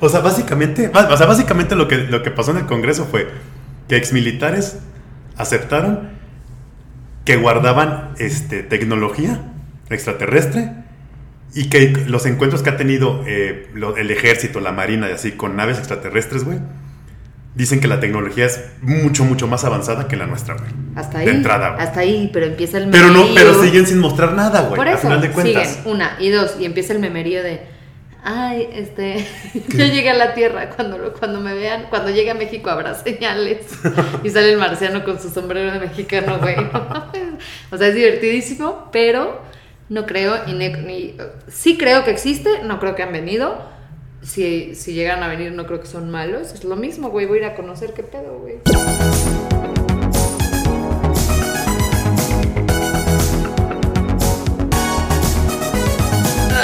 O sea, básicamente, o sea, básicamente lo que, lo que pasó en el Congreso fue que exmilitares aceptaron que guardaban este, tecnología extraterrestre y que los encuentros que ha tenido eh, el ejército, la marina y así con naves extraterrestres, güey, dicen que la tecnología es mucho, mucho más avanzada que la nuestra, güey. Hasta ahí. De entrada, güey. Hasta ahí, pero empieza el Pero no, memerío. pero siguen sin mostrar nada, güey. Por a eso, final de cuentas. siguen, una. Y dos, y empieza el memerío de... Ay, este, yo llegué a la Tierra, cuando, cuando me vean, cuando llegue a México habrá señales. Y sale el marciano con su sombrero de mexicano, güey. o sea, es divertidísimo, pero no creo, y ni- sí creo que existe, no creo que han venido. Si, si llegan a venir, no creo que son malos. Es lo mismo, güey, voy a ir a conocer qué pedo, güey.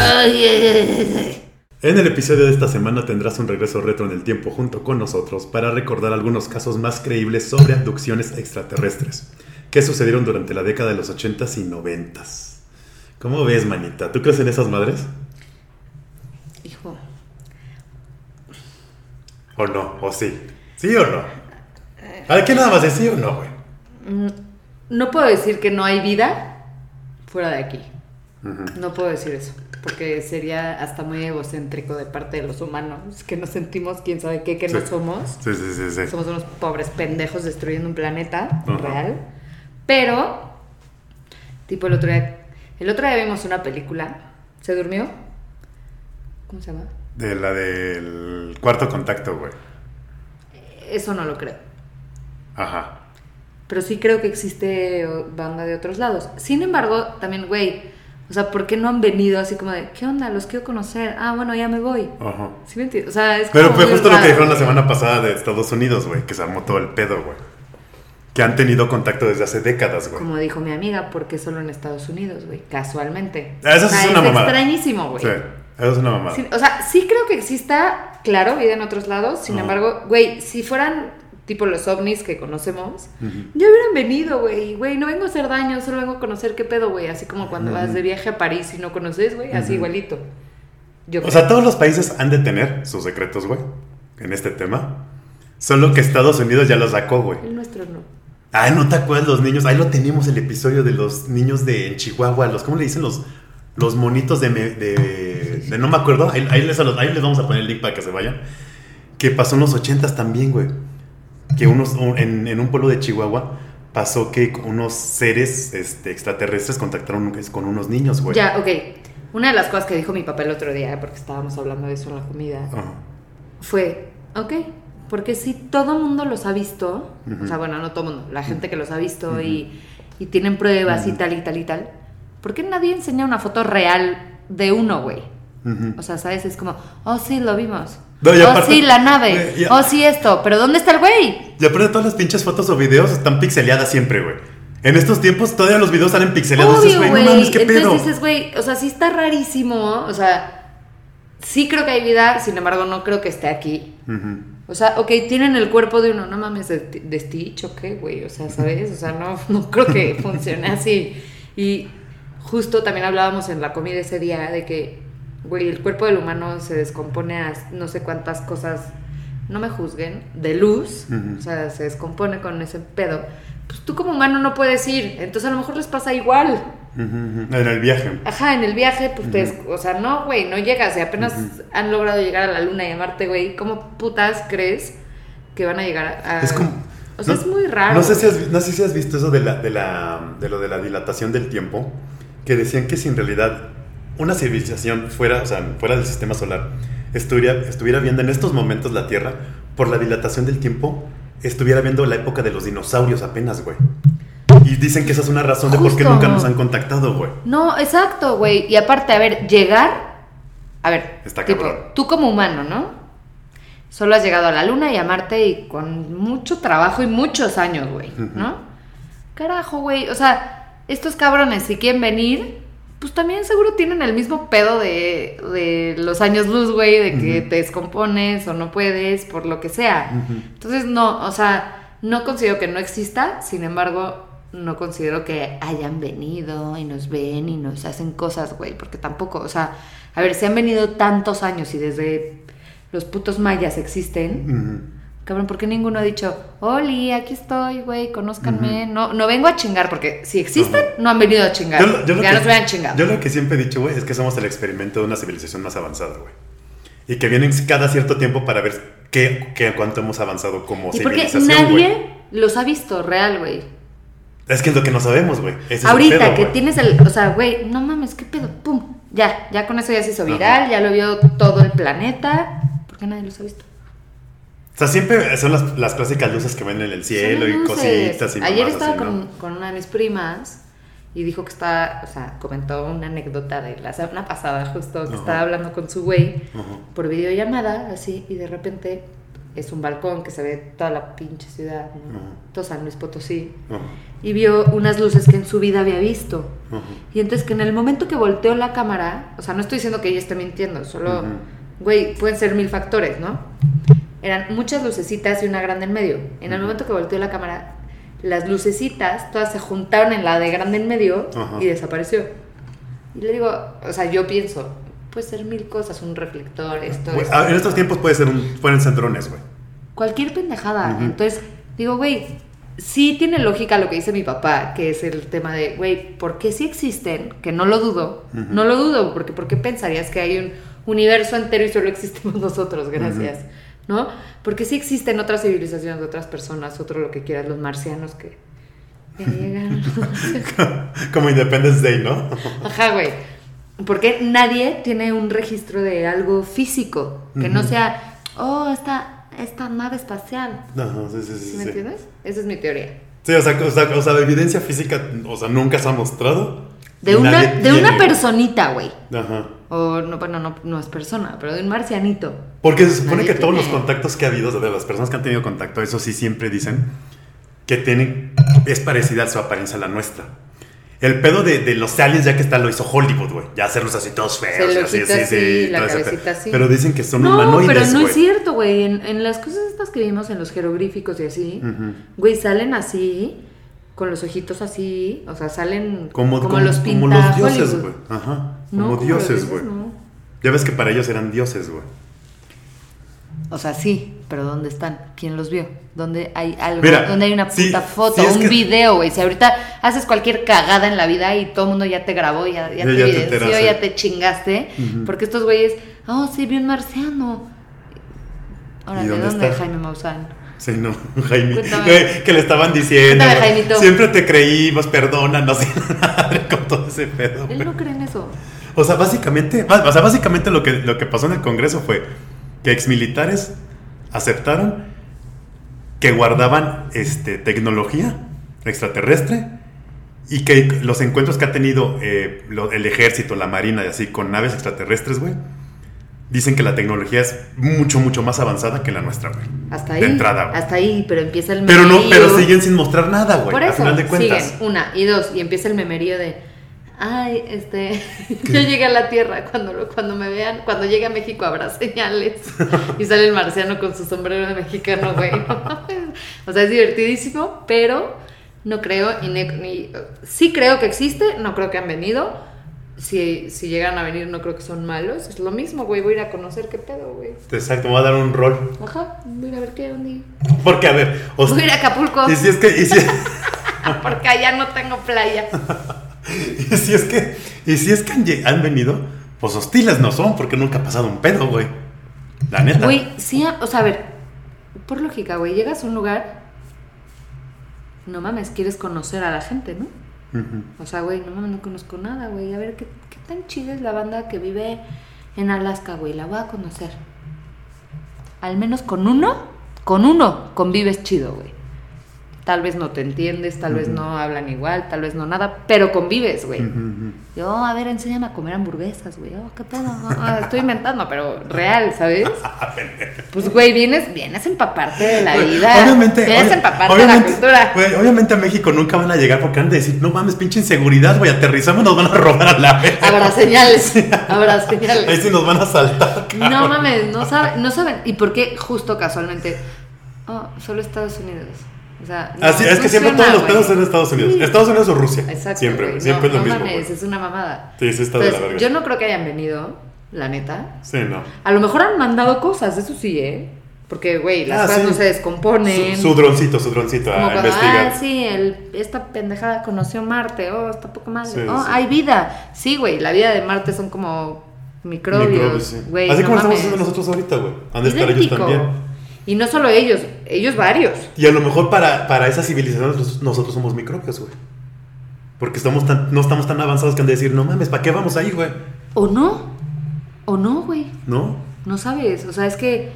Ay, ay, ay, ay. En el episodio de esta semana tendrás un regreso retro en el tiempo junto con nosotros para recordar algunos casos más creíbles sobre abducciones extraterrestres que sucedieron durante la década de los 80s y 90s. ¿Cómo ves, manita? ¿Tú crees en esas madres? Hijo, ¿O no? ¿O sí? ¿Sí o no? A ver, ¿qué nada más es sí o no, güey? mm, no puedo decir que no hay vida fuera de aquí. Ujú. No puedo decir eso, porque sería hasta muy egocéntrico de parte de los humanos, que nos sentimos quién sabe qué, que no somos. Sí, sí, sí, sí. Somos unos pobres pendejos destruyendo un planeta real. Pero, tipo el otro día, el otro día vimos una película. ¿Se durmió? ¿Cómo se llama? De la del cuarto contacto, güey. Eso no lo creo. Ajá. Pero sí creo que existe banda de otros lados. Sin embargo, también, güey, o sea, ¿por qué no han venido así como de, ¿qué onda? Los quiero conocer. Ah, bueno, ya me voy. Ajá. ¿Sí me entiendes? O sea, es Pero como fue justo lo que dijeron la semana pasada de Estados Unidos, güey, que se armó todo el pedo, güey. Que han tenido contacto desde hace décadas, güey. Como dijo mi amiga, porque solo en Estados Unidos, güey, casualmente. Ah, eso O sea, es una mamada. extrañísimo, güey. Sí, eso es una mamada. Sí, o sea, sí creo que exista, claro, vida en otros lados. Sin Ajá. embargo, güey, si fueran tipo los ovnis que conocemos, ya hubieran venido, güey. Güey, no vengo a hacer daño, solo vengo a conocer qué pedo, güey. Así como cuando vas de viaje a París y no conoces, güey, así igualito. Yo O creo. sea, todos los países han de tener sus secretos, güey, en este tema. Solo que Estados Unidos ya los sacó, güey. el nuestro no. Ay, ¿no te acuerdas los niños? Ahí lo tenemos el episodio de los niños de en Chihuahua, los, ¿cómo le dicen? Los, los monitos de, me- de, de no me acuerdo. Ahí, ahí les, ahí les vamos a poner el link para que se vayan. Que pasó en los ochentas también, güey. Que unos, un- en, en un pueblo de Chihuahua pasó que unos seres este, extraterrestres contactaron con unos niños, güey. Ya, ok. Una de las cosas que dijo mi papá el otro día, porque estábamos hablando de eso en la comida, fue, ok, porque si todo mundo los ha visto, o sea, bueno, no todo mundo, la gente que los ha visto y, y tienen pruebas y tal y tal y tal, ¿por qué nadie enseña una foto real de uno, güey? O sea, ¿sabes? Es como, oh, sí, lo vimos. No, oh, aparte- sí, la nave. Eh, Oh, sí, esto. Pero ¿dónde está el güey? Y aparte todas las pinches fotos o videos están pixeleadas siempre, güey. En estos tiempos todavía los videos salen pixeleados. Obvio, güey, no mames, ¿qué Entonces pedo? dices, güey, o sea, sí está rarísimo. O sea, sí creo que hay vida, sin embargo, no creo que esté aquí. O sea, ok, tienen el cuerpo de uno, no mames, de, de Stitch, ¿o qué, güey? O sea, ¿sabes? O sea, no, no creo que funcione así. Y justo también hablábamos en la comida ese día de que, güey, el cuerpo del humano se descompone a no sé cuántas cosas, no me juzguen, de luz, o sea, se descompone con ese pedo. Pues tú como humano no puedes ir, entonces a lo mejor les pasa igual. En el viaje. Ajá, en el viaje, pues te des- o sea, no, güey, no llegas y apenas han logrado llegar a la luna y a Marte, güey. ¿Cómo putas crees que van a llegar a.? Es como. O sea, no- es muy raro. No sé, si has, no sé si has visto eso de, la, de, la, de lo de la dilatación del tiempo. Que decían que si en realidad una civilización fuera, o sea, fuera del sistema solar, estuviera, estuviera viendo en estos momentos la Tierra, por la dilatación del tiempo, estuviera viendo la época de los dinosaurios apenas, güey. Y dicen que esa es una razón de por qué nunca nos han contactado, güey. No, exacto, güey. Y aparte, a ver, llegar. A ver, Está tipo, cabrón. tú como humano, ¿no? Solo has llegado a la luna y a Marte y con mucho trabajo y muchos años, güey, ¿no? Carajo, güey. O sea, estos cabrones, si quieren venir, pues también seguro tienen el mismo pedo de, de los años luz, güey, de que te descompones o no puedes, por lo que sea. Entonces, no, o sea, no considero que no exista, sin embargo, no considero que hayan venido y nos ven y nos hacen cosas, güey, porque tampoco, o sea, a ver, si han venido tantos años y desde los putos mayas existen. Ujú. Cabrón, ¿por qué ninguno ha dicho, Oli, aquí estoy, güey, conózcanme? No, no vengo a chingar, porque si existen, no han venido a chingar. Yo, yo lo ya que, nos vean chingado. yo lo que siempre he dicho, güey, es que somos el experimento de una civilización más avanzada, güey. Y que vienen cada cierto tiempo para ver qué, qué cuánto hemos avanzado como y porque civilización, nadie güey. los ha visto real, güey. Es que es lo que no sabemos, güey. Ahorita pedo, que tienes el, o sea, güey, no mames, qué pedo, pum, ya, ya con eso ya se hizo viral, ya lo vio todo el planeta. ¿Por qué nadie los ha visto? O sea, siempre son las, las clásicas luces que ven en el cielo y cositas y Ayer estaba así, ¿no? con, con una de mis primas y dijo que estaba, o sea, comentó una anécdota de la semana pasada, justo, que estaba hablando con su güey Ajá. por videollamada, así, y de repente es un balcón que se ve toda la pinche ciudad, ¿no? Ajá. todo San Luis Potosí, y vio unas luces que en su vida había visto. Y entonces que en el momento que volteó la cámara, o sea, no estoy diciendo que ella esté mintiendo, solo, güey, pueden ser mil factores, ¿no? Eran muchas lucecitas y una grande en medio. En el momento que volteó la cámara, las lucecitas todas se juntaron en la de grande en medio Ajá. y desapareció. Y le digo, o sea, yo pienso, puede ser mil cosas, un reflector, esto, ah, en estos tiempos puede ser un, pueden ser drones, güey. Cualquier pendejada. Entonces, digo, güey, sí tiene lógica lo que dice mi papá, que es el tema de, güey, ¿por qué sí existen? Que no lo dudo. No lo dudo, porque ¿por qué pensarías que hay un universo entero y solo existimos nosotros? Gracias. ¿No? Porque sí existen otras civilizaciones, otras personas, otro lo que quieras, los marcianos que ya llegaron. Como Independence Day, ¿no? Ajá, güey. Porque nadie tiene un registro de algo físico, que no sea, oh, esta, esta nave espacial. Ajá, sí, sí, sí. ¿Sí me sí. entiendes? Esa es mi teoría. Sí, o sea, o, sea, o sea, de evidencia física, o sea, nunca se ha mostrado. De una, de una personita, güey. Ajá. O no, bueno, no, no es persona, pero de un marcianito. Porque se supone Nadie que todos los contactos que ha habido, de las personas que han tenido contacto, eso sí siempre dicen que tienen, es parecida a su apariencia a la nuestra. El pedo de, de los aliens ya que está lo hizo Hollywood, güey. Ya hacerlos así todos feos. el y así, ojito así, sí, la todo ese cabecita pedo. así. Pero dicen que son no, humanoides, pero no güey. es cierto, güey. En, en las cosas estas que vimos en los jeroglíficos y así, Ujú. güey, salen así, con los ojitos así, o sea, salen Como, los como pinta los dioses, Hollywood. güey. Ajá. No, Como como dioses, güey. no. Ya ves que para ellos eran dioses, güey. O sea, sí, pero ¿dónde están? ¿Quién los vio? ¿Dónde hay algo? Mira, ¿Dónde hay una sí, puta foto? sí, un que- video, güey. Si ahorita haces cualquier cagada en la vida y todo el mundo ya te grabó, ya, ya Ya- te ya te ya te chingaste. Porque estos güeyes, oh, sí, vi un marciano. Ahora, ¿Y ¿de dónde dónde está? Jaime Maussan? Sí, no, Jaime. Cuéntame. Güey, que le estaban diciendo. Cuéntame. Siempre te creímos, perdónanos. y con todo ese pedo. Él no cree en eso. O sea, básicamente, o sea, básicamente lo que, lo que pasó en el Congreso fue que exmilitares aceptaron que guardaban este, tecnología extraterrestre y que los encuentros que ha tenido eh, lo- el ejército, la marina y así con naves extraterrestres, güey, dicen que la tecnología es mucho, mucho más avanzada que la nuestra, güey. Hasta ahí. De entrada, güey. Hasta ahí, pero empieza el Pero no, memerío. pero siguen sin mostrar nada, güey. Por eso, final de cuentas. siguen, una y dos, y empieza el memerío de, ay, este, yo llegué a la Tierra, cuando, cuando me vean, cuando llegue a México habrá señales, y sale el marciano con su sombrero de mexicano, güey. o sea, es divertidísimo, pero no creo, y ne- ni- sí creo que existe, no creo que han venido, si, si llegan a venir no creo que son malos, es lo mismo, güey, voy a ir a conocer qué pedo, güey. Exacto, me voy a dar un rol. Ajá, voy a ir a ver qué onda. Porque, a ver, Voy a ir a Acapulco, y si es que, y si, porque allá no tengo playa. y si es que, y si es que han, han venido, pues hostiles no son, porque nunca ha pasado un pedo, güey. La neta. Güey, sí, o sea, a ver, por lógica, güey, llegas a un lugar, no mames, quieres conocer a la gente, ¿no? O sea, güey, no mames, no conozco nada, güey. A ver, ¿qué, qué tan chida es la banda que vive en Alaska, güey? La voy a conocer. Al menos con uno, con uno convives chido, güey. Tal vez no te entiendes, tal vez no hablan igual, tal vez no nada, pero convives, güey. Yo, a ver, enséñame a comer hamburguesas, güey. Oh, qué pedo. Estoy inventando, pero real, ¿sabes? Pues, güey, vienes, vienes a empaparte de la vida. Obviamente, Vienes a empaparte de la cultura. güey, obviamente a México nunca van a llegar porque han de decir, no mames, pinche inseguridad, güey, aterrizamos, nos van a robar a la vez. Habrá señales. Habrá Ahí señales. sí nos van a saltar. No mames, no saben, no saben. ¿Y por qué justo casualmente? Oh, solo Estados Unidos. O sea, no Así, es que siempre todos los pedos son Estados Unidos. Sí. Estados Unidos o Rusia. Exacto. siempre, güey. siempre no, es lo no mismo. mames, es una mamada. Sí, sí está de la Entonces, verga. yo no creo que hayan venido. la neta. Sí, no. A lo mejor han mandado cosas, eso sí, ¿eh? Porque, güey, las Ah, cosas sí. no se descomponen. Su, su droncito, su droncito Como a cuando, investigar. ah, sí, el, esta pendejada conoció Marte, oh, está poco madre. Sí, oh, sí. hay vida. Sí, güey, la vida de Marte son como microbios, Microbios. Así no como estamos mames. haciendo nosotros ahorita, güey. Han de estar ellos también. Y no solo ellos, ellos varios. Y a lo mejor para, para esa civilización nosotros, somos microbios, güey. Porque estamos tan, no estamos tan avanzados que han de decir, no mames, ¿para qué vamos ahí, güey? O no, o no, güey. ¿No? No sabes, o sea, es que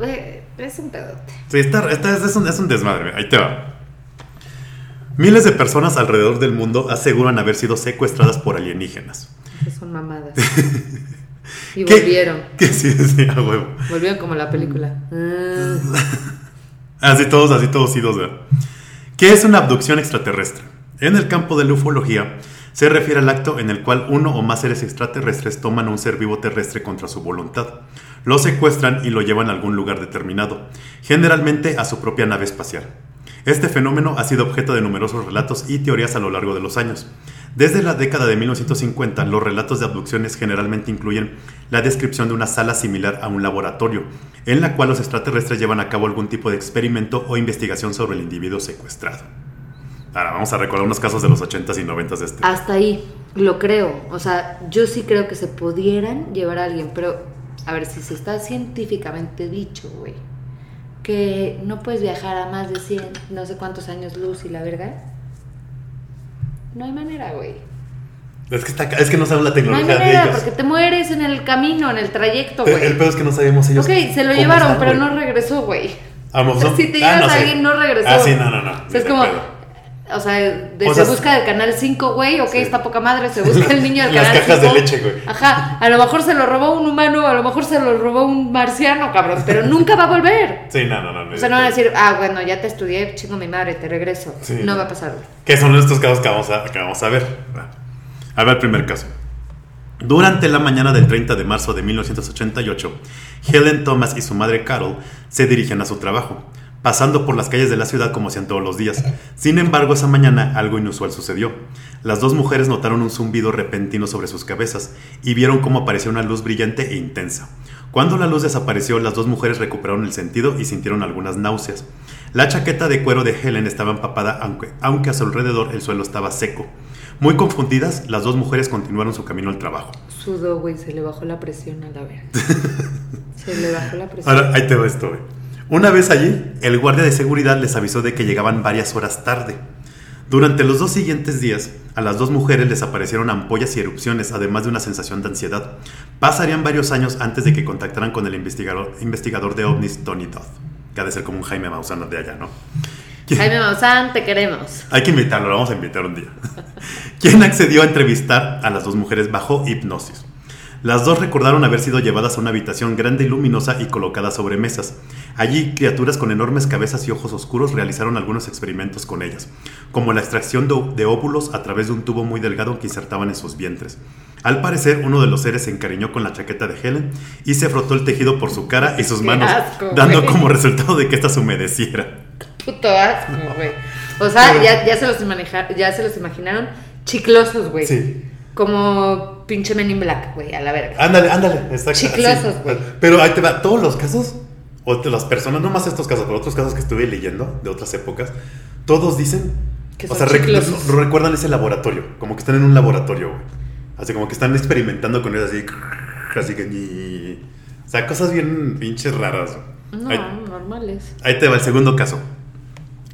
eh, es un pedote. Sí, esta, esta es, es un, es un desmadre, ahí te va. Miles de personas alrededor del mundo aseguran haber sido secuestradas por alienígenas. Esas son mamadas. Y ¿Qué? volvieron. Que sí, sí, a huevo. Volvieron como la película. Así todos, así todos idos, ¿verdad? ¿Qué es una abducción extraterrestre? En el campo de la ufología se refiere al acto en el cual uno o más seres extraterrestres toman a un ser vivo terrestre contra su voluntad. Lo secuestran y lo llevan a algún lugar determinado, generalmente a su propia nave espacial. Este fenómeno ha sido objeto de numerosos relatos y teorías a lo largo de los años. Desde la década de 1950, los relatos de abducciones generalmente incluyen la descripción de una sala similar a un laboratorio, en la cual los extraterrestres llevan a cabo algún tipo de experimento o investigación sobre el individuo secuestrado. Ahora vamos a recordar unos casos de los 80s y 90s de este. Hasta ahí, lo creo. O sea, yo sí creo que se pudieran llevar a alguien, pero a ver si se está científicamente dicho, güey, que no puedes viajar a más de 100, no sé cuántos años luz y la verga. No hay manera, güey. Es que, está, es que no saben la No hay tecnología de manera, ellos. porque te mueres en el camino, en el trayecto, güey. el pedo es que no sabemos ellos. Ok, se lo llevaron, están, pero no regresó, güey. A lo mejor- Si te Ah, llevas a sé. alguien, no regresó. Ah, sí, no, no, no. O sea, es como, pedo. O sea, de- O se sea, busca del canal 5, güey, ok, Sí. está poca madre, se busca el niño del Las canal cajas de 5. leche, güey. Ajá, a lo mejor se lo robó un humano, a lo mejor se lo robó un marciano, cabrón, pero nunca va a volver. Sí, no, no, no. O sea, no van a decir, ah, bueno, ya te estudié, chingo mi madre, te regreso. Sí. No va a pasar, güey. Que son estos casos que vamos a, que vamos a ver. A ver el primer caso. Durante la mañana del 30 de marzo de 1988, Helen Thomas y su madre Carol se dirigen a su trabajo, pasando por las calles de la ciudad como hacían todos los días. Sin embargo, esa mañana algo inusual sucedió. Las dos mujeres notaron un zumbido repentino sobre sus cabezas y vieron cómo apareció una luz brillante e intensa. Cuando la luz desapareció, las dos mujeres recuperaron el sentido y sintieron algunas náuseas. La chaqueta de cuero de Helen estaba empapada, aunque, aunque a su alrededor el suelo estaba seco. Muy confundidas, las dos mujeres continuaron su camino al trabajo. Sudó, güey, se le bajó la presión a la verga. se le bajó la presión. Ahora, ahí te va esto, güey. Una vez allí, el guardia de seguridad les avisó de que llegaban varias horas tarde. Durante los dos siguientes días, a las dos mujeres les aparecieron ampollas y erupciones, además de una sensación de ansiedad. Pasarían varios años antes de que contactaran con el investigador, investigador de ovnis Tony Dodd, que ha de ser como un Jaime Maussan de allá, ¿no? Jaime Maussan, te queremos. Hay que invitarlo, lo vamos a invitar un día. Quien accedió a entrevistar a las dos mujeres bajo hipnosis. Las dos recordaron haber sido llevadas a una habitación grande y luminosa y colocadas sobre mesas. Allí, criaturas con enormes cabezas y ojos oscuros realizaron algunos experimentos con ellas, como la extracción de, óvulos a través de un tubo muy delgado que insertaban en sus vientres. Al parecer, uno de los seres se encariñó con la chaqueta de Helen y se frotó el tejido por su cara y sus manos, asco, dando güey. como resultado de que ésta se humedeciera. Puto asco, güey. O sea, ya, ya, se los ya se los imaginaron chiclosos, güey. Sí. Como pinche Men in Black, güey, a la verga. Ándale, ándale. Exacto. Chiclosos, sí. Pero ahí te va, todos los casos, o las personas, no más estos casos, pero otros casos que estuve leyendo de otras épocas, todos dicen, Que o son sea, chiclosos. no- recuerdan ese laboratorio, como que están en un laboratorio, güey. Así como que están experimentando con ellos, así, así que ni... O sea, cosas bien pinches raras. No, Ahí, normales. ahí te va el segundo caso.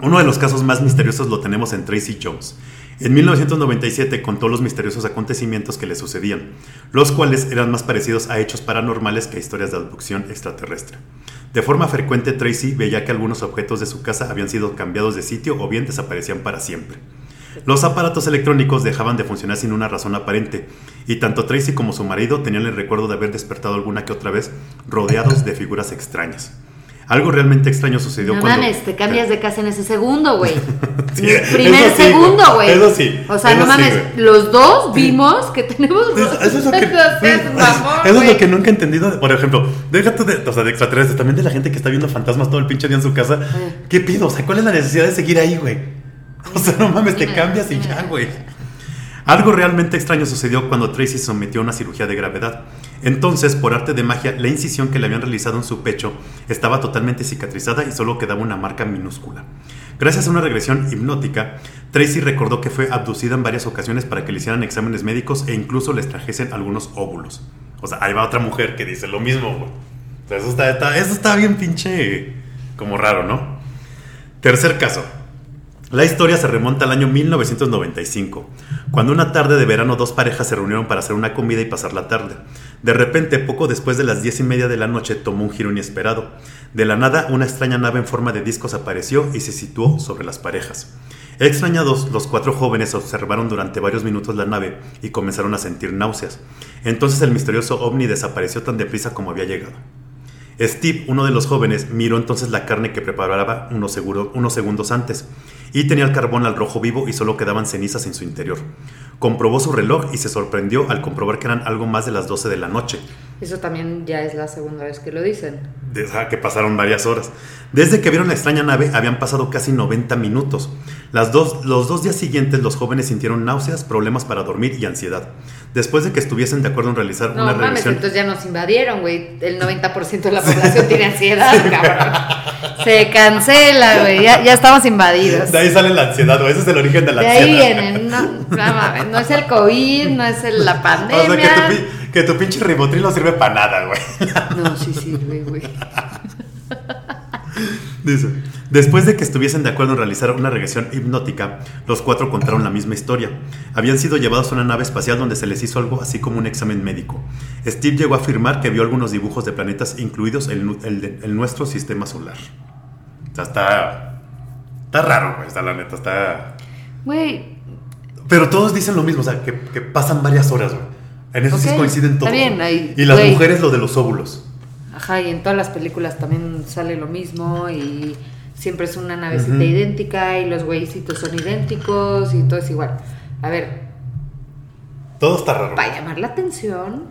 Uno de los casos más misteriosos lo tenemos en Tracy Jones. En 1997 contó los misteriosos acontecimientos que le sucedían, los cuales eran más parecidos a hechos paranormales que a historias de abducción extraterrestre. De forma frecuente, Tracy veía que algunos objetos de su casa habían sido cambiados de sitio o bien desaparecían para siempre. Los aparatos electrónicos dejaban de funcionar sin una razón aparente, y tanto Tracy como su marido tenían el recuerdo de haber despertado alguna que otra vez rodeados de figuras extrañas. Algo realmente extraño sucedió No cuando... mames, te cambias de casa en ese segundo, güey. Sí, Primer sí, segundo, güey. Eso sí. O sea, no sí, mames, güey. los dos vimos que tenemos. Eso, eso es lo que, eso es lo que nunca he entendido. Por ejemplo, déjate de, o sea, de extraterrestres, también de la gente que está viendo fantasmas todo el pinche día en su casa. ¿Qué pido? O sea, ¿cuál es la necesidad de seguir ahí, güey? O sea, no mames, te cambias y ya, güey. Algo realmente extraño sucedió cuando Tracy sometió a una cirugía de gravedad. Entonces, por arte de magia, la incisión que le habían realizado en su pecho estaba totalmente cicatrizada y solo quedaba una marca minúscula. Gracias a una regresión hipnótica, Tracy recordó que fue abducida en varias ocasiones para que le hicieran exámenes médicos e incluso les trajesen algunos óvulos. O sea, ahí va otra mujer que dice lo mismo, eso está, está- eso está bien pinche como raro, ¿no? Tercer caso. La historia se remonta al año 1995, cuando una tarde de verano dos parejas se reunieron para hacer una comida y pasar la tarde. De repente, poco después de las diez y media de la noche, tomó un giro inesperado. De la nada, una extraña nave en forma de discos apareció y se situó sobre las parejas. Extrañados, los cuatro jóvenes observaron durante varios minutos la nave y comenzaron a sentir náuseas. Entonces el misterioso ovni desapareció tan deprisa como había llegado. Steve, uno de los jóvenes, miró entonces la carne que preparaba unos, unos segundos antes y tenía el carbón al rojo vivo y solo quedaban cenizas en su interior. Comprobó su reloj y se sorprendió al comprobar que eran algo más de las 12 de la noche, Eso también ya es la segunda vez que lo dicen. de- que pasaron varias horas. Desde que vieron la extraña nave habían pasado casi 90 minutos. Las dos, los dos días siguientes los jóvenes sintieron náuseas, problemas para dormir y ansiedad. Después de que estuviesen de acuerdo en realizar No una mames, revisión... entonces ya nos invadieron, güey. El 90% de la población tiene ansiedad, cabrón. Se cancela, güey. Ya, ya estamos invadidos. De ahí sale la ansiedad, o ese es el origen de la De ahí ansiedad. vienen. No, no mames, no es el COVID, no es el- la O sea, que pandemia. pi- que tu pinche ribotril no sirve para nada, güey. No, sí sirve, güey. Dice, después de que estuviesen de acuerdo en realizar una regresión hipnótica, los cuatro contaron la misma historia. Habían sido llevados a una nave espacial donde se les hizo algo así como un examen médico. Steve llegó a afirmar que vio algunos dibujos de planetas incluidos el, nuestro sistema solar. O sea, está... Está raro, güey, está la neta, está... Güey, Pero todos dicen lo mismo, o sea, que, que pasan varias horas, güey. En eso sí Ok, coinciden está todos. bien, güey. ahí, y las mujeres lo de los óvulos. Ajá, y en todas las películas también sale lo mismo y siempre es una navecita idéntica y los güeycitos son idénticos y todo es igual. A ver, Todo está raro. para llamar la atención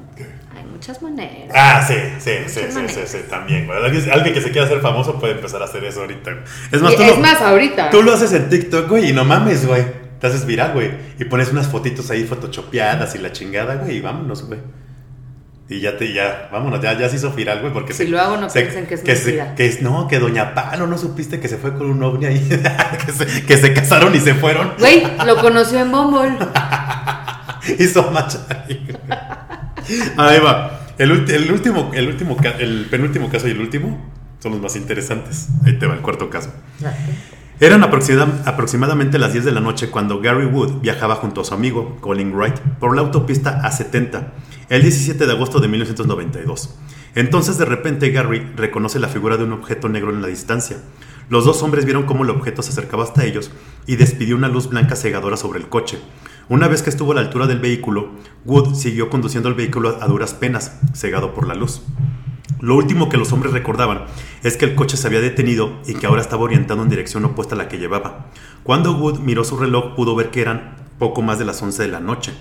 hay muchas maneras. Ah, sí, sí, sí, sí, sí, sí, también. Alguien, que se quiera hacer famoso puede empezar a hacer eso ahorita. Es más, Y tú, es lo, más, ahorita. tú lo haces en TikTok, güey, y no mames, güey. Te haces viral, güey. Y pones unas fotitos ahí photoshopeadas y la chingada, güey, y vámonos, güey. Y ya te, ya, vámonos, ya, ya se hizo viral, güey, porque Si se- lo hago, no se- piensen que es que se- que es, no, que Doña Palo, no supiste que se fue con un ovni ahí, que, se, que se casaron y se fueron. Güey, lo conoció en Bumble. Hizo macha ahí, va. El, el último, el último, el penúltimo caso y el último son los más interesantes. Ahí te va el cuarto caso. Eran aproxima- aproximadamente las 10 de la noche cuando Gary Wood viajaba junto a su amigo Colin Wright por la autopista A70 el 17 de agosto de 1992. Entonces de repente Gary reconoce la figura de un objeto negro en la distancia. Los dos hombres vieron cómo el objeto se acercaba hasta ellos y despidió una luz blanca cegadora sobre el coche. Una vez que estuvo a la altura del vehículo, Wood siguió conduciendo el vehículo a duras penas, cegado por la luz. Lo último que los hombres recordaban es que el coche se había detenido y que ahora estaba orientado en dirección opuesta a la que llevaba. Cuando Wood miró su reloj pudo ver que eran poco más de las 11 de la noche.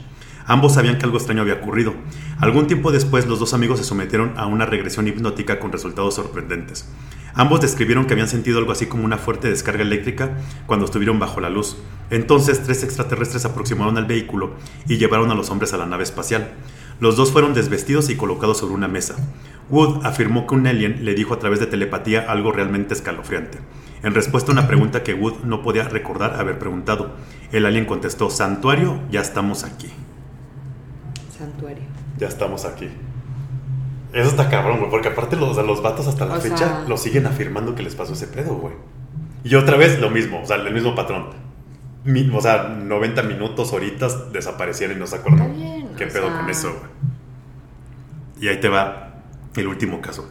Ambos sabían que algo extraño había ocurrido. Algún tiempo después los dos amigos se sometieron a una regresión hipnótica con resultados sorprendentes. Ambos describieron que habían sentido algo así como una fuerte descarga eléctrica cuando estuvieron bajo la luz. Entonces tres extraterrestres aproximaron al vehículo y llevaron a los hombres a la nave espacial. Los dos fueron desvestidos y colocados sobre una mesa. Wood afirmó que un alien le dijo a través de telepatía algo realmente escalofriante. En respuesta a una pregunta que Wood no podía recordar haber preguntado, el alien contestó, Santuario, ya estamos aquí. Santuario. Ya estamos aquí. Eso está cabrón, güey, porque aparte los, los vatos hasta la O fecha sea- lo siguen afirmando que les pasó ese pedo, güey. Y otra vez lo mismo, o sea, el mismo patrón. O sea, 90 minutos, horitas, desaparecieron y no se acuerdan. Bien, ¿Qué pedo sea- con eso, güey? Y ahí te va el último caso.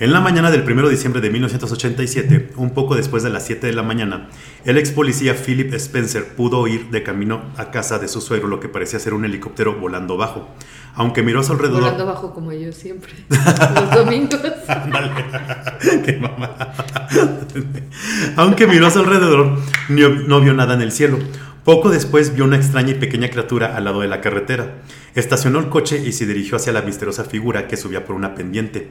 En la mañana del 1 de diciembre de 1987, un poco después de las 7 de la mañana, el ex policía Philip Spencer pudo oír de camino a casa de su suegro lo que parecía ser un helicóptero volando bajo. Aunque miró a su alrededor. Volando bajo como yo siempre. Los domingos. Qué mamá. Aunque miró a su alrededor, no vio nada en el cielo. Poco después vio una extraña y pequeña criatura al lado de la carretera. Estacionó el coche y se dirigió hacia la misteriosa figura que subía por una pendiente.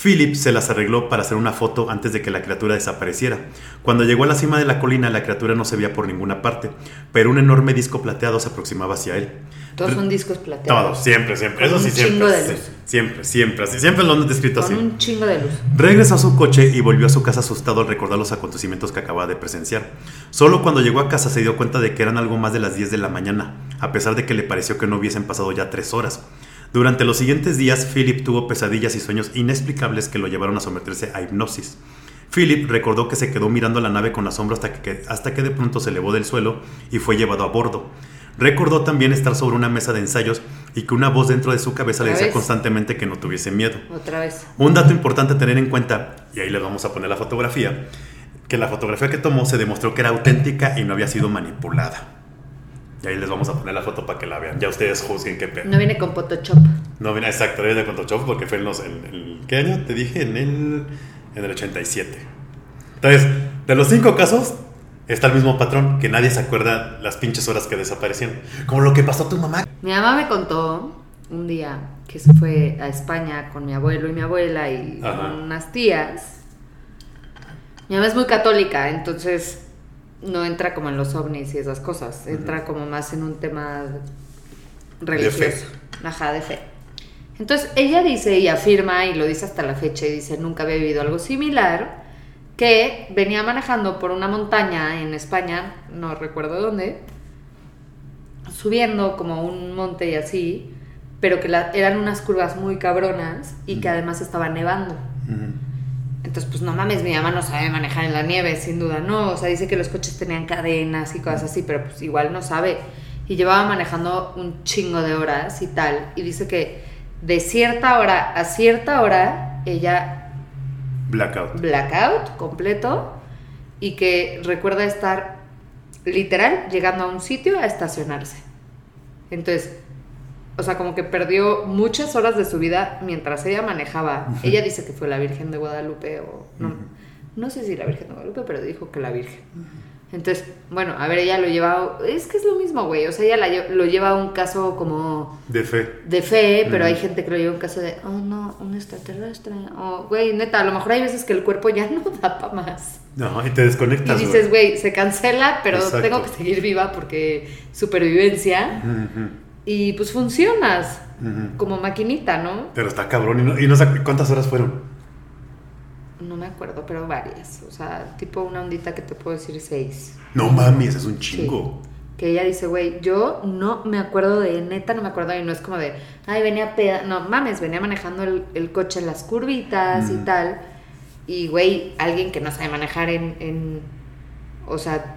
Philip se las arregló para hacer una foto antes de que la criatura desapareciera. Cuando llegó a la cima de la colina, la criatura no se veía por ninguna parte, pero un enorme disco plateado se aproximaba hacia él. Todos son discos plateados. Todos, siempre, siempre. Eso sí, siempre. de luz. Siempre, siempre, así, siempre lo han descrito Con así. un chingo de luz. Regresó a su coche y volvió a su casa asustado al recordar los acontecimientos que acababa de presenciar. Solo cuando llegó a casa se dio cuenta de que eran algo más de las 10 de la mañana, a pesar de que le pareció que no hubiesen pasado ya tres horas. Durante los siguientes días, Philip tuvo pesadillas y sueños inexplicables que lo llevaron a someterse a hipnosis. Philip recordó que se quedó mirando la nave con asombro hasta que, hasta que de pronto se elevó del suelo y fue llevado a bordo. Recordó también estar sobre una mesa de ensayos y que una voz dentro de su cabeza le ¿Otra decía vez? constantemente que no tuviese miedo. Otra vez. Un dato importante a tener en cuenta, y ahí les vamos a poner la fotografía, que la fotografía que tomó se demostró que era auténtica y no había sido manipulada. Y ahí les vamos a poner la foto para que la vean. Ya ustedes juzguen qué pedo. No viene con Photoshop. No, mira, exacto, viene de Photoshop porque fue en los... En, en- ¿Qué año? Te dije, en el, en el 87. Entonces, de los cinco casos, está el mismo patrón, que nadie se acuerda las pinches horas que desaparecieron. Como lo que pasó a tu mamá. Mi mamá me contó un día que se fue a España con mi abuelo y mi abuela y Ajá. unas tías. Mi mamá es muy católica, entonces no entra como en los ovnis y esas cosas. Entra como más en un tema religioso. Ajá, de fe. Entonces ella dice y afirma, y lo dice hasta la fecha, y dice, nunca había vivido algo similar, que venía manejando por una montaña en España, no recuerdo dónde, subiendo como un monte y así, pero que la- eran unas curvas muy cabronas y que además estaba nevando. Entonces, pues no mames, mi mamá no sabe manejar en la nieve, sin duda, no. O sea, dice que los coches tenían cadenas y cosas así, pero pues igual no sabe. Y llevaba manejando un chingo de horas y tal. Y dice que de cierta hora a cierta hora, ella Blackout. blackout completo y que recuerda estar literal llegando a un sitio a estacionarse. Entonces, o sea, como que perdió muchas horas de su vida mientras ella manejaba. Ella dice que fue la Virgen de Guadalupe o no, no sé si la Virgen de Guadalupe, pero dijo que la Virgen. Entonces, bueno, a ver, ella lo lleva, es que es lo mismo, güey, o sea, ella la lo lleva a un caso como De fe. de fe, pero hay gente que lo lleva un caso de, oh no, un extraterrestre, o güey, neta, a lo mejor hay veces que el cuerpo ya no da para más. No, y te Y desconectas. dices, güey, se cancela, pero Exacto. tengo que seguir viva porque supervivencia. Y pues funcionas como maquinita, ¿no? Pero está cabrón. Y no, y no sé cuántas horas fueron. No me acuerdo, pero varias. O sea, tipo una ondita que te puedo decir seis. No mames, es un chingo. Que ella dice, güey, yo no me acuerdo de, neta no me acuerdo, y no es como de, ay, venía peda, no mames, venía manejando el, el coche en las curvitas y Mm. tal. Y, güey, alguien que no sabe manejar en, en, o sea,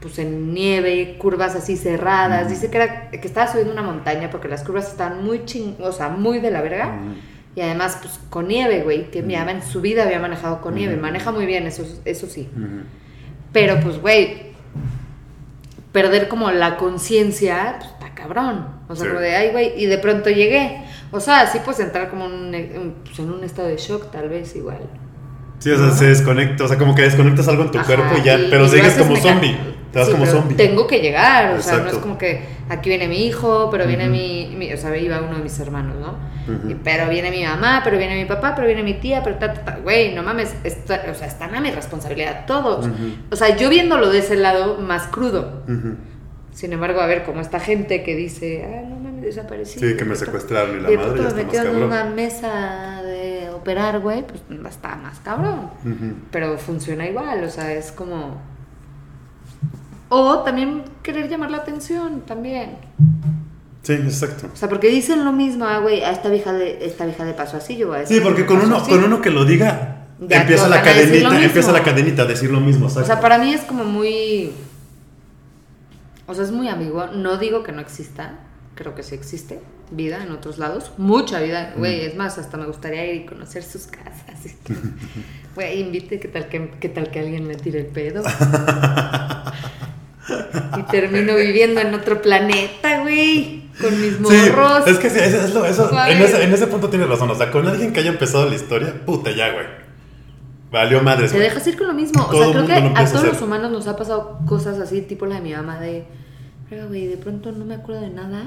pues en nieve, curvas así cerradas. Mm. Dice que, era, que estaba subiendo una montaña porque las curvas estaban muy ching, o sea, muy de la verga. Mm. Y además, pues con nieve, güey, que mi Mm. mamá en su vida había manejado con nieve. Maneja muy bien, eso, eso sí. Pero pues, güey, perder como la conciencia, pues está cabrón. O sea, Sí. como de, ay, güey, y de pronto llegué. O sea, sí puedes entrar como en un, en- pues, en un estado de shock, tal vez igual. Sí, o sea, se desconecta. O sea, como que desconectas algo en tu Ajá, cuerpo y ya. y- pero y sigues como zombie. Te vas Sí, como zombie. Tengo que llegar, o sea, no es como que aquí viene mi hijo, pero viene mi, mi- o sea, iba uno de mis hermanos, ¿no? Y- pero viene mi mamá, pero viene mi papá, pero viene mi tía, pero ta, ta, ta. güey, no mames, está- o sea, están a mi responsabilidad todos. O sea, yo viéndolo de ese lado más crudo. Sin embargo, a ver, como esta gente que dice, ah, no mames, desaparecí. Sí, que me secuestraron y la de madre ya me metieron en una mesa de operar, güey, pues está más cabrón. Pero funciona igual, o sea, es como... O también querer llamar la atención, también. Sí, exacto. O sea, porque dicen lo mismo, ah, güey, a esta vieja de, esta vieja de paso así, yo voy a decir. Sí, porque con uno, así. con uno que lo diga, Ya empieza la cadenita, empieza la cadenita a decir lo mismo. O sea, exacto. para mí es como muy... O sea, es muy ambiguo. No digo que no exista. Creo que sí existe vida en otros lados. Mucha vida. Güey, es más, hasta me gustaría ir y conocer sus casas. Güey, invite, ¿qué tal que, qué tal que alguien me tire el pedo? termino viviendo en otro planeta, güey. Con mis Sí, morros. es que sí, eso, eso- eso- ¿Cuál en, es? ese, en ese punto tienes razón. O sea, con alguien que haya empezado la historia, puta ya, güey. Valió madres, Te dejas ir con lo mismo. O Todo sea, el creo mundo que lo a todos los humanos nos ha pasado cosas así, tipo la de mi mamá, de, "Verga, güey, de pronto no me acuerdo de nada.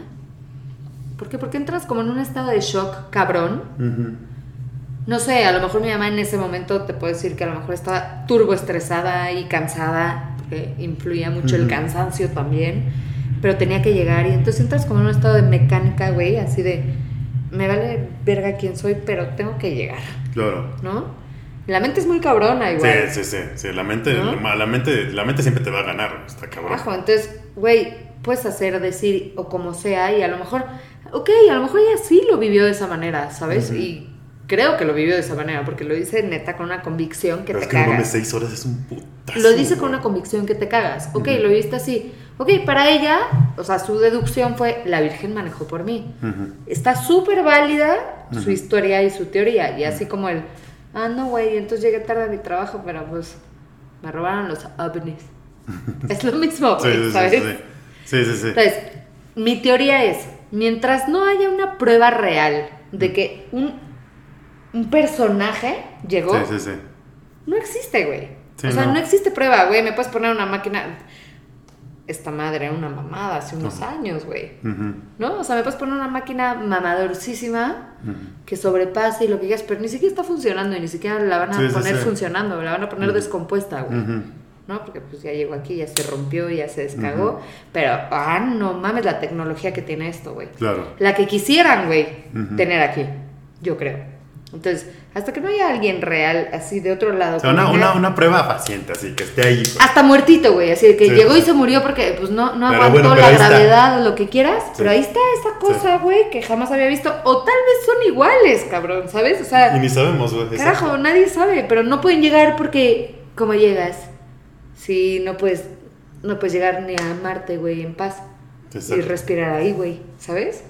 ¿Por qué? Porque entras como en un estado de shock cabrón. No sé, a lo mejor mi mamá en ese momento te puedo decir que a lo mejor estaba turbo estresada y cansada, porque influía mucho el cansancio también, pero tenía que llegar y entonces entras como en un estado de mecánica, güey, así de, me vale verga quién soy, pero tengo que llegar, Claro. ¿no? La mente es muy cabrona igual. Sí, sí, sí, sí. La mente, ¿No? la, la mente, la mente siempre te va a ganar, está cabrón. Ajo, entonces, güey, puedes hacer, decir o como sea y a lo mejor, ok, a lo mejor ella sí lo vivió de esa manera, ¿sabes? Ujú. Y creo que lo vivió de esa manera porque lo dice neta con una convicción que Pero te es que no mames, cagas. seis horas es un putazo. Lo dice con una convicción que te cagas. Ok, lo viste así. Ok, para ella, o sea, su deducción fue, la Virgen manejó por mí. Está súper válida su historia y su teoría. Y así como el, ah, no, güey, entonces llegué tarde a mi trabajo, pero pues me robaron los ovnis. es lo mismo, Sí, güey, sí, sí, ¿sabes? sí. Sí, sí, sí. Entonces, mi teoría es, mientras no haya una prueba real de que un, un personaje llegó, Sí, sí, sí. no existe, güey. Sí, o sea, no. no. existe prueba, güey. Me puedes poner una máquina. Esta madre era una mamada hace unos años, güey. ¿No? O sea, me puedes poner una máquina mamadorcísima que sobrepase y lo que quieras, pero ni siquiera está funcionando y ni siquiera la van a Sí, poner sí. funcionando, la van a poner descompuesta, güey. ¿No? Porque pues ya llegó aquí, ya se rompió, ya se descagó. Pero, ah, no mames la tecnología que tiene esto, güey. Claro. La que quisieran, güey, tener aquí, yo creo. Entonces, hasta que no haya alguien real, así de otro lado. O sea, que una, una, una prueba paciente, así que esté ahí. pues. hasta muertito, güey, así de que Sí. llegó y se murió porque pues no, no aguantó bueno, la gravedad o lo que quieras, Sí. pero ahí está esa cosa, güey, que jamás había visto, o tal vez son iguales, cabrón, ¿sabes? O sea, Y ni sabemos, güey. exacto. carajo, nadie sabe, pero no pueden llegar porque, ¿cómo llegas? Si no puedes, no puedes llegar ni a Marte, güey, en paz y respirar ahí, güey, ¿sabes?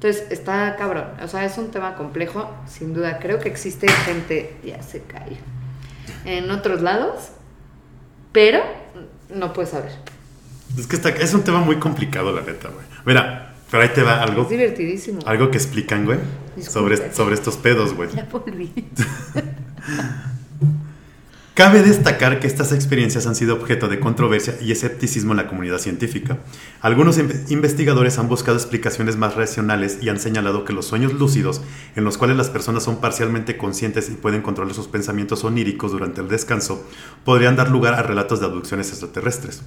Entonces está cabrón, o sea, es un tema complejo, sin duda. Creo que existe gente, ya se cae, en otros lados, pero no puedes saber. Es que está, es un tema muy complicado, la neta, güey. Mira, pero ahí te va algo, Es divertidísimo. algo que explican, güey, sobre, sobre estos pedos, güey. Ya volví. Cabe destacar que estas experiencias han sido objeto de controversia y escepticismo en la comunidad científica. Algunos inve- investigadores han buscado explicaciones más racionales y han señalado que los sueños lúcidos, en los cuales las personas son parcialmente conscientes y pueden controlar sus pensamientos oníricos durante el descanso, podrían dar lugar a relatos de abducciones extraterrestres.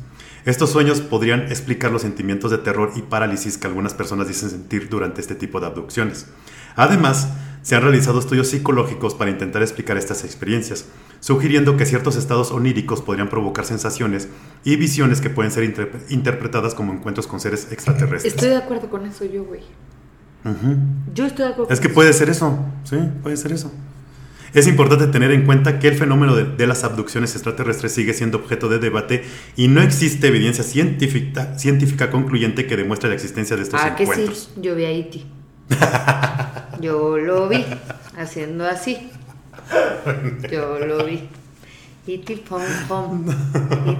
Estos sueños podrían explicar los sentimientos de terror y parálisis que algunas personas dicen sentir durante este tipo de abducciones. Además, se han realizado estudios psicológicos para intentar explicar estas experiencias, sugiriendo que ciertos estados oníricos podrían provocar sensaciones y visiones que pueden ser interpre- interpretadas como encuentros con seres extraterrestres. Estoy de acuerdo con eso yo, güey. Ujú. Yo estoy de acuerdo Es que con puede ser eso, sí, puede ser eso. Es importante tener en cuenta que el fenómeno de, de las abducciones extraterrestres sigue siendo objeto de debate y no existe evidencia científica, científica concluyente que demuestre la existencia de estos Ah, que encuentros. sí, yo vi a Iti. Yo lo vi haciendo así. Yo lo vi. Iti pom pom.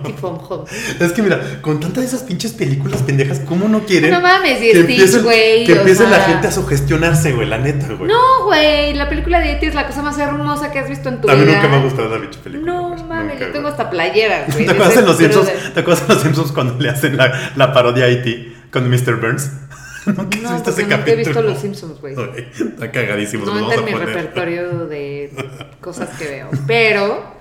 Iti pom pom. Es que mira, con tantas de esas pinches películas pendejas, ¿cómo no quieren? No mames, y que Stitch, empiecen- güey, Que empiece la gente a sugestionarse, güey, la neta, güey. No, güey, la película de Iti es la cosa más hermosa que has visto en tu a mí vida. nunca me ha gustado la pinche película. No mames, nunca, yo tengo hasta playeras, güey. ¿Te acuerdas en Los Simpsons? ¿Te acuerdas en Los Simpsons cuando le hacen la, la parodia a E.T. con Mr. Burns? ¿Nunca has No, visto ese porque nunca he visto Los Simpsons, güey. Está cagadísimo. No entra en mi poner. repertorio de cosas que veo. Pero,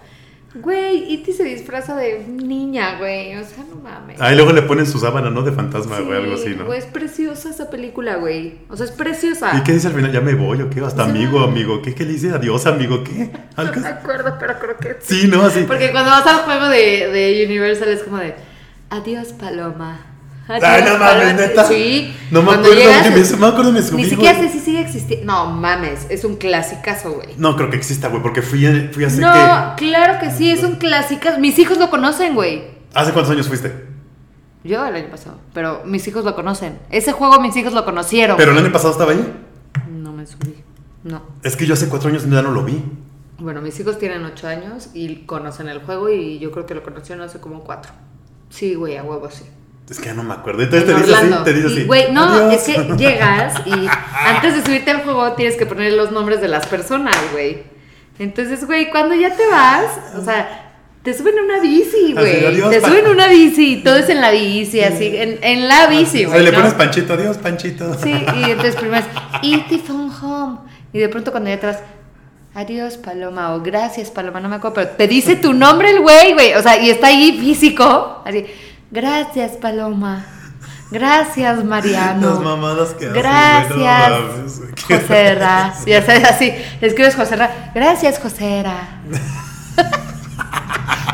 güey, Iti se disfraza de niña, güey. O sea, no mames. Ah, y luego le ponen su sábana, ¿no? De fantasma, Sí, güey, algo así, ¿no? güey, es preciosa esa película, güey. O sea, es preciosa. ¿Y qué dice al final? ¿Ya me voy o qué? Hasta amigo, amigo. ¿Qué, ¿Qué le dice? Adiós, amigo, ¿qué? No ¿Algo? me acuerdo, pero creo que Sí, ¿no? Así. Porque cuando vas al juego de, de Universal es como de Adiós, Paloma. Ay, no mames, Paloma". neta. Sí. No me acuerdo, llegas, oye, me- me acuerdo, subí, Ni siquiera sé si sigue existiendo. No mames, es un clasicazo, güey. No creo que exista, güey, porque fui, a- fui hace No, que... claro que sí, es un clásico. Mis hijos lo conocen, güey. ¿Hace cuántos años fuiste? Yo el año pasado, pero mis hijos lo conocen. Ese juego mis hijos lo conocieron. ¿Pero el año pasado estaba ahí? No me subí. No. Es que yo hace cuatro años ya no lo vi. Bueno, mis hijos tienen 8 años y conocen el juego y yo creo que lo conocieron hace como 4. Sí, güey, a huevo, sí. Es que ya no me acuerdo. Entonces En te dice así, te dice así. Güey, no, "Adiós". es que llegas y antes de subirte al juego tienes que poner los nombres de las personas, güey. Entonces, güey, cuando ya te vas, o sea, te suben una bici, güey. "Adiós, Te pa-". suben una bici todo es en la bici, así, en, en la bici, O sea, güey. le ¿no? pones Panchito, adiós, Panchito. Sí, y entonces primero es E.T. phone home. Y de pronto cuando ya te vas, adiós Paloma o gracias Paloma, no me acuerdo, pero te dice tu nombre el güey, güey. O sea, y está ahí físico, así, gracias Paloma. Gracias, Mariano. Las mamadas que hacen, Gracias, güey, no mames, güey, qué Joserra. Ya sabes, así. Escribes Joserra. Gracias, Josera.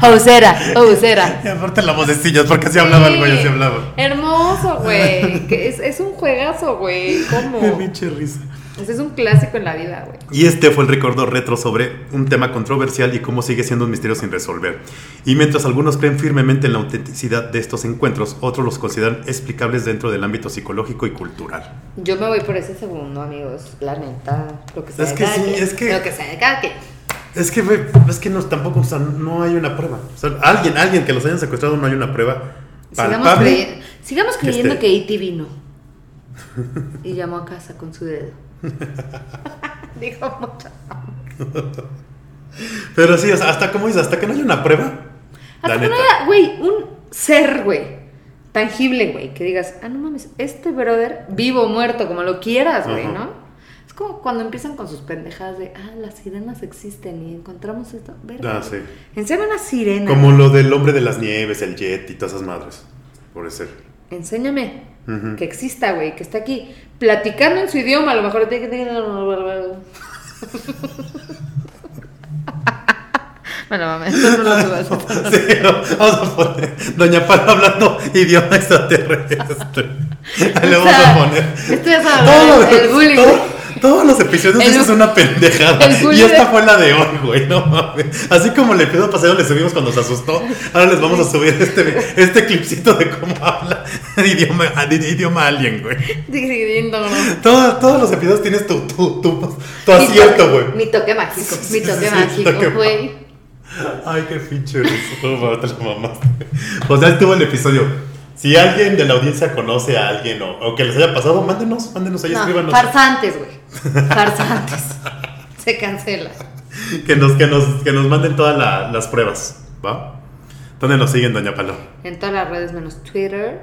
Josera, Josera. Y aparte la vocecilla, porque así hablaba el güey, así hablaba. Hermoso, güey. Es, es un juegazo, güey. Qué ¿Cómo? pinche risa. Ese es un clásico en la vida, güey. Y este fue el recuerdo retro sobre un tema controversial y cómo sigue siendo un misterio sin resolver. Y mientras algunos creen firmemente en la autenticidad de estos encuentros, otros los consideran explicables dentro del ámbito psicológico y cultural. Yo me voy por ese segundo, amigos. La neta. Lo que sea Es de que cada sí, quien. es que- Lo que sea de cada quien. Es que, güey, es que no, tampoco, o sea, no hay una prueba. O sea, alguien, alguien que los hayan secuestrado, no hay una prueba Sigamos, palpable. crey- sigamos que creyendo esté. que E.T. vino. Y llamó a casa con su dedo. Dijo mucho. Pero sí, hasta como dices, hasta que no haya una prueba. la Hasta que no haya, güey, un ser, güey. Tangible, güey. Que digas, ah, no mames, este brother, vivo o muerto, como lo quieras, güey. ¿no? Es como cuando empiezan con sus pendejadas de, ah, las sirenas existen y encontramos esto. Verga, Ah, sí. Enséñame una sirena. Como lo del hombre de las nieves, el jet y todas esas madres. Por ser. Enséñame Ujú. que exista, güey, que está aquí. Platicando en su idioma, a lo mejor. Bueno, mames, eso no lo subas. Sí, no, vamos a poner Doña Pala hablando idioma extraterrestre. Ahí le vamos sea, a poner. Esto sabes, el bullying. todo- todos los episodios El- dices una pendejada. el Y esta fue la de hoy, güey. No mames. Así como le pido paseo le subimos cuando se asustó. Ahora les vamos a subir este, este clipcito de cómo habla de idioma, de idioma alien, güey. Todo- todos los episodios tienes tu, tu, tu, tu acierto, güey. Mi toque mágico, mi toque Sí, mágico, toque güey. Ay, qué pinche mames, te la mamaste. O sea, estuvo el episodio. Si alguien de la audiencia conoce a alguien o, o que les haya pasado, mándenos, mándenos ahí, No, escríbanos. farsantes, güey. Farsantes. Se cancela. Que nos, que nos, que nos manden todas la- las pruebas, ¿va? ¿Dónde nos siguen, Doña Palo? En todas las redes menos Twitter.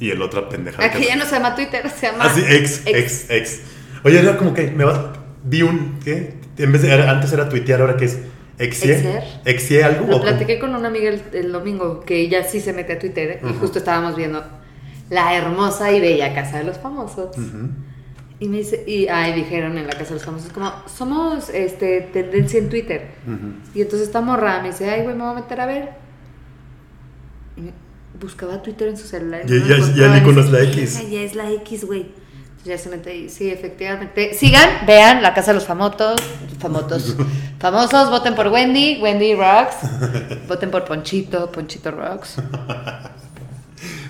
Y el otra pendejada. Aquí que- ya no se llama Twitter, se llama. Ah, sí, ex, ex, ex. Oye, era como que me va. Vi un. ¿Qué? En vez de. antes era tuitear, ahora que es. Exie. Algo. Lo platiqué con una amiga el, el domingo que ella sí se mete a Twitter y justo estábamos viendo la hermosa y bella Casa de los Famosos. Y me dice, y ay, dijeron en la Casa de los Famosos, como, somos este, tendencia en Twitter. Y entonces esta morra me dice, ay, güey, me voy a meter a ver. Y me- buscaba Twitter en su celular. Ya- no ya- es la X. "Verga, Ya es la X, güey. Entonces ya se mete y sí, efectivamente. Sigan, vean la Casa de los Famosos. Famosos. Famosos, voten por Wendy. Wendy rocks. Voten por Ponchito. Ponchito rocks.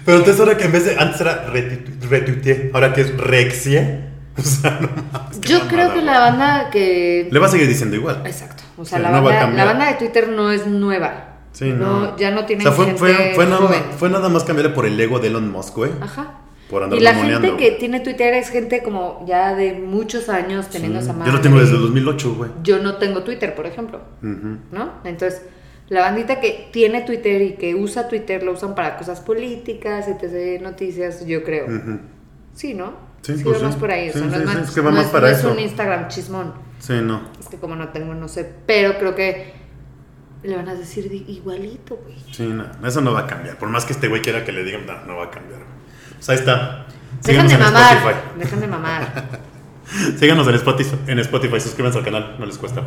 Pero entonces ahora que en vez de. Antes era retu- retuiteé, ahora que es rexie. O sea, no Yo mamada, creo que la banda que... Le va a seguir diciendo igual. Exacto. O sea, Sí, la, no banda, la banda de Twitter no es nueva. Sí, no. Ya no tiene O sea, fue, fue, fue, nada, fue nada más cambiarle por el ego de Elon Musk, güey. Ajá. Por andar Y la gente que tiene Twitter es gente como ya de muchos años teniendo Sí. esa Yo madre. lo tengo desde el 2008, güey. Yo no tengo Twitter, por ejemplo, Ujú. ¿no? Entonces, la bandita que tiene Twitter y que usa Twitter lo usan para cosas políticas, etc., noticias, yo creo. Ujú. Sí, ¿no? Sí, Sí, pues va sí. más por ahí. Sí, no es más, es que va no más es- para no es un Instagram chismón. Sí, no. Es que como no tengo, no sé. Pero creo que le van a decir igualito, güey. Sí, no. Eso no va a cambiar. Por más que este güey quiera que le digan, no, no va a cambiar. Pues ahí está. Dejan Síganos de mamar. Spotify. Dejan de mamar. Síganos en Spotify, en Spotify. Suscríbanse al canal, no les cuesta.